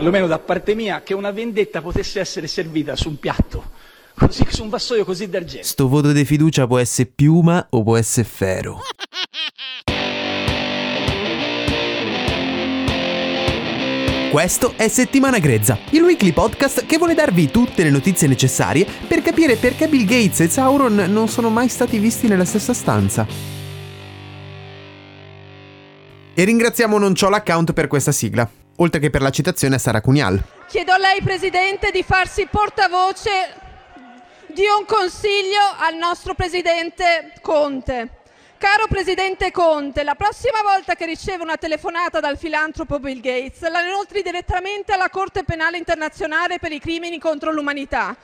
Almeno da parte mia che una vendetta potesse essere servita su un piatto, così su un vassoio così d'argento. Sto voto di fiducia può essere piuma o può essere ferro. Questo è Settimana Grezza, il weekly podcast che vuole darvi tutte le notizie necessarie per capire perché Bill Gates e Sauron non sono mai stati visti nella stessa stanza. E ringraziamo Non c'ho l'account per questa sigla, oltre che per la citazione a Sara Cunial. Chiedo a lei, Presidente, di farsi portavoce di un consiglio al nostro Presidente Conte. Caro Presidente Conte, la prossima volta che riceve una telefonata dal filantropo Bill Gates, la inoltri direttamente alla Corte Penale Internazionale per i crimini contro l'umanità.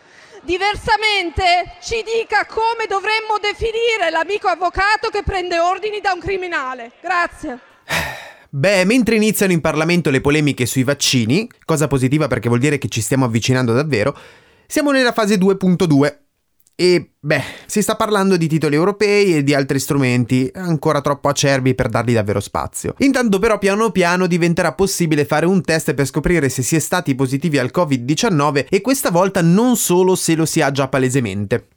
Diversamente ci dica come dovremmo definire l'amico avvocato che prende ordini da un criminale. Grazie. Beh, mentre iniziano in Parlamento le polemiche sui vaccini, cosa positiva perché vuol dire che ci stiamo avvicinando davvero, siamo nella fase 2.2 e beh, si sta parlando di titoli europei e di altri strumenti, ancora troppo acerbi per dargli davvero spazio. Intanto però piano piano diventerà possibile fare un test per scoprire se si è stati positivi al Covid-19 e questa volta non solo se lo si ha già palesemente.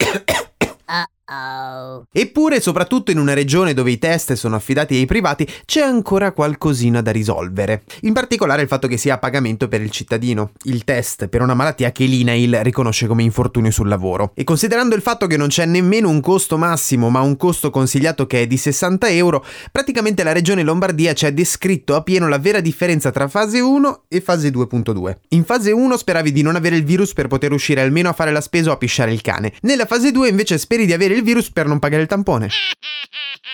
Uh-oh. Eppure, soprattutto in una regione dove i test sono affidati ai privati, c'è ancora qualcosina da risolvere. In particolare il fatto che sia a pagamento per il cittadino, il test per una malattia che l'INAIL riconosce come infortunio sul lavoro. E considerando il fatto che non c'è nemmeno un costo massimo, ma un costo consigliato che è di 60 euro, praticamente la regione Lombardia ci ha descritto a pieno la vera differenza tra fase 1 e fase 2.2. In fase 1 speravi di non avere il virus per poter uscire almeno a fare la spesa o a pisciare il cane. Nella fase 2 invece speri di avere il virus per non pagare il tampone.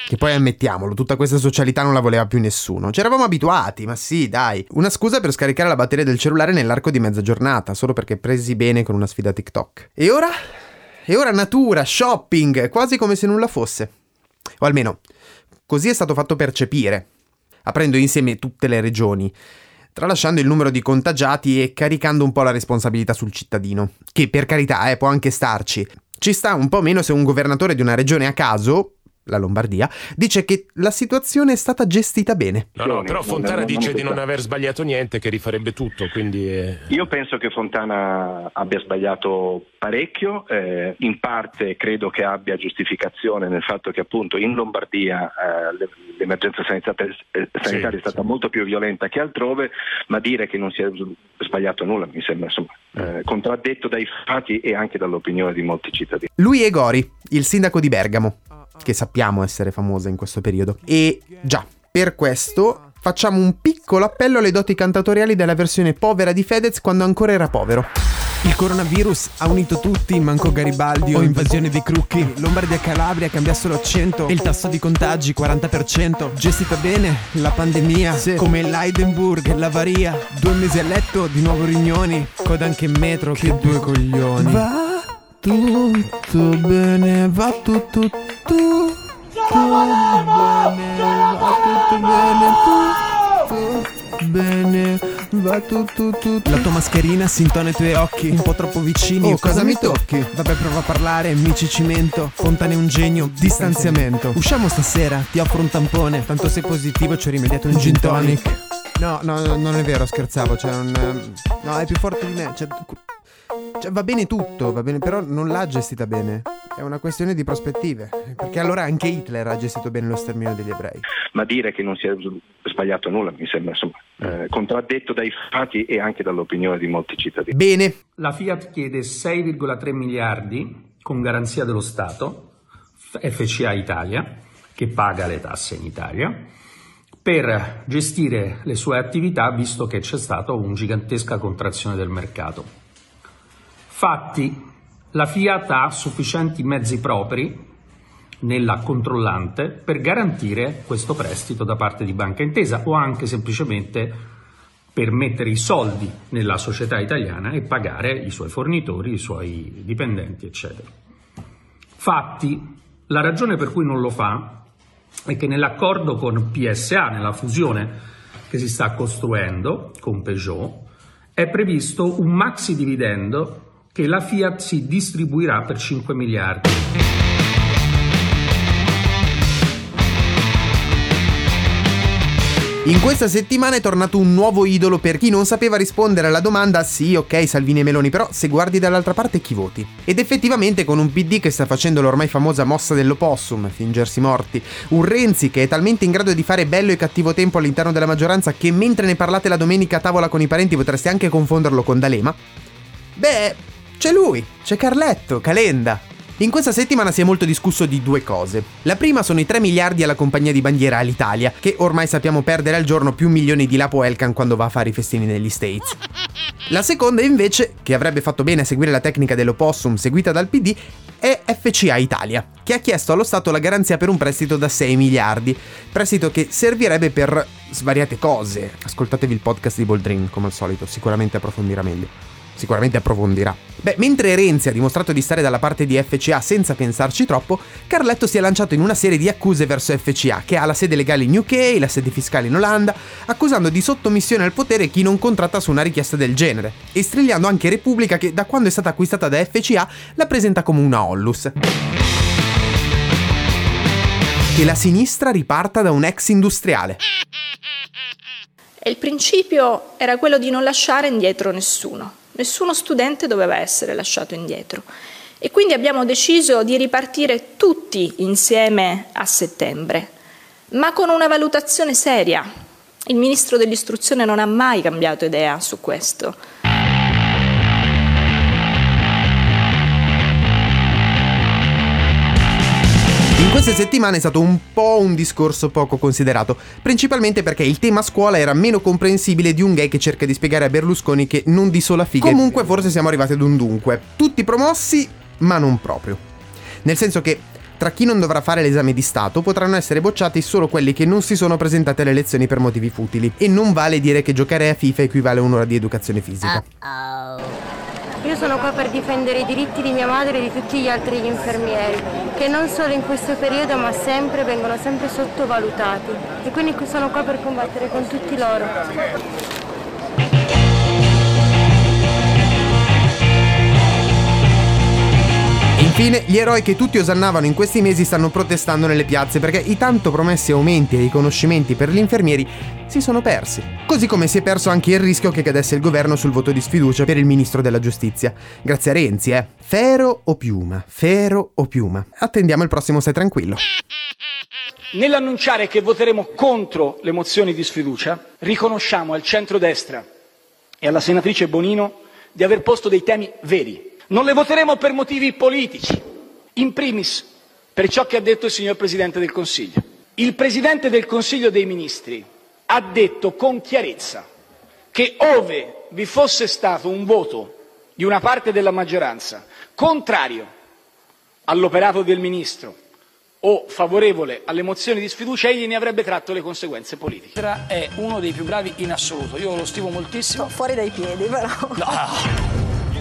Che poi ammettiamolo, tutta questa socialità non la voleva più nessuno. C'eravamo abituati, ma sì, dai. Una scusa per scaricare la batteria del cellulare nell'arco di mezza giornata, solo perché presi bene con una sfida TikTok. E ora? E ora natura, shopping, quasi come se nulla fosse. O almeno, così è stato fatto percepire, aprendo insieme tutte le regioni tralasciando il numero di contagiati e caricando un po' la responsabilità sul cittadino, che per carità eh, può anche starci. Ci sta un po' meno se un governatore di una regione a caso, la Lombardia, dice che la situazione è stata gestita bene. No, no, però Fontana dice di non aver sbagliato niente, che rifarebbe tutto, quindi... eh, Io penso che Fontana abbia sbagliato parecchio, eh, in parte credo che abbia giustificazione nel fatto che appunto in Lombardia eh, le- l'emergenza sanitaria, eh, sanitaria è stata molto più violenta che altrove, ma dire che non si è sbagliato nulla mi sembra insomma, eh, contraddetto dai fatti e anche dall'opinione di molti cittadini. Lui è Gori, il sindaco di Bergamo, che sappiamo essere famosa in questo periodo. E già, per questo facciamo un piccolo appello alle doti cantatoriali della versione povera di Fedez quando ancora era povero. Il coronavirus ha unito tutti, manco Garibaldi o invasione dei crucchi. Lombardia e Calabria cambiassero accento e il tasso di contagi 40%. Gestita bene la pandemia, come l'Heidenburg e l'avaria. Due mesi a letto, di nuovo riunioni, coda anche in metro, che due coglioni. Va tutto bene, va tutto tutto bene, va tutto tutto La tua mascherina si intona ai tuoi occhi, un po' troppo vicini. Oh, cosa mi tocchi? Vabbè, prova a parlare, amici cimento. Fontana è un genio, distanziamento. Usciamo stasera, ti offro un tampone. Tanto sei positivo, ci ho rimediato un gin tonic. No, no, no, non è vero, scherzavo, cioè non No, è più forte di me, cioè, cioè, va bene tutto, va bene, però non l'ha gestita bene. È una questione di prospettive, perché allora anche Hitler ha gestito bene lo sterminio degli ebrei. Ma dire che non si è sbagliato nulla mi sembra insomma, eh, contraddetto dai fatti e anche dall'opinione di molti cittadini. Bene, La Fiat chiede 6,3 miliardi con garanzia dello Stato, FCA Italia, che paga le tasse in Italia, per gestire le sue attività visto che c'è stata una gigantesca contrazione del mercato. Fatti, la Fiat ha sufficienti mezzi propri nella controllante per garantire questo prestito da parte di Banca Intesa o anche semplicemente per mettere i soldi nella società italiana e pagare i suoi fornitori, i suoi dipendenti, eccetera. Fatti, la ragione per cui non lo fa è che nell'accordo con PSA, nella fusione che si sta costruendo con Peugeot, è previsto un maxi dividendo che la Fiat si distribuirà per 5 miliardi. In questa settimana è tornato un nuovo idolo per chi non sapeva rispondere alla domanda sì, ok, Salvini e Meloni, però se guardi dall'altra parte chi voti? Ed effettivamente con un PD che sta facendo l'ormai famosa mossa dell'opossum, fingersi morti, un Renzi che è talmente in grado di fare bello e cattivo tempo all'interno della maggioranza che mentre ne parlate la domenica a tavola con i parenti potreste anche confonderlo con D'Alema, beh, c'è lui, c'è Carletto, Calenda, in questa settimana si è molto discusso di due cose. La prima sono i 3 miliardi alla compagnia di bandiera all'Italia, che ormai sappiamo perdere al giorno più milioni di Lapo Elkan quando va a fare i festini negli States. La seconda invece, che avrebbe fatto bene a seguire la tecnica dell'opossum seguita dal PD, è FCA Italia, che ha chiesto allo Stato la garanzia per un prestito da 6 miliardi, prestito che servirebbe per svariate cose. Ascoltatevi il podcast di Boldrin, come al solito, sicuramente approfondirà meglio sicuramente approfondirà. Beh, mentre Renzi ha dimostrato di stare dalla parte di FCA senza pensarci troppo, Carletto si è lanciato in una serie di accuse verso FCA, che ha la sede legale in UK, la sede fiscale in Olanda, accusando di sottomissione al potere chi non contratta su una richiesta del genere, e strigliando anche Repubblica che da quando è stata acquistata da FCA la presenta come una Ollus. Che la sinistra riparta da un ex industriale. E il principio era quello di non lasciare indietro nessuno. Nessuno studente doveva essere lasciato indietro. E quindi abbiamo deciso di ripartire tutti insieme a settembre, ma con una valutazione seria. Il Ministro dell'Istruzione non ha mai cambiato idea su questo. Queste settimane è stato un po' un discorso poco considerato, principalmente perché il tema scuola era meno comprensibile di un gay che cerca di spiegare a Berlusconi che non di sola figa. Comunque forse siamo arrivati ad un dunque. Tutti promossi, ma non proprio. Nel senso che tra chi non dovrà fare l'esame di Stato potranno essere bocciati solo quelli che non si sono presentati alle lezioni per motivi futili. E non vale dire che giocare a FIFA equivale a un'ora di educazione fisica. Uh-oh. Io sono qua per difendere i diritti di mia madre e di tutti gli altri infermieri, che non solo in questo periodo ma sempre vengono sempre sottovalutati. E quindi sono qua per combattere con tutti loro. Infine, gli eroi che tutti osannavano in questi mesi stanno protestando nelle piazze perché i tanto promessi aumenti e riconoscimenti per gli infermieri si sono persi. Così come si è perso anche il rischio che cadesse il governo sul voto di sfiducia per il ministro della giustizia. Grazie a Renzi, eh. Fero o piuma? Fero o piuma? Attendiamo il prossimo Stai Tranquillo. Nell'annunciare che voteremo contro le mozioni di sfiducia, riconosciamo al centrodestra e alla senatrice Bonino di aver posto dei temi veri non le voteremo per motivi politici, in primis per ciò che ha detto il signor Presidente del Consiglio. Il Presidente del Consiglio dei Ministri ha detto con chiarezza che ove vi fosse stato un voto di una parte della maggioranza contrario all'operato del Ministro o favorevole alle mozioni di sfiducia, egli ne avrebbe tratto le conseguenze politiche. È uno dei più bravi in assoluto, io lo stimo moltissimo. Fuori dai piedi, però. No.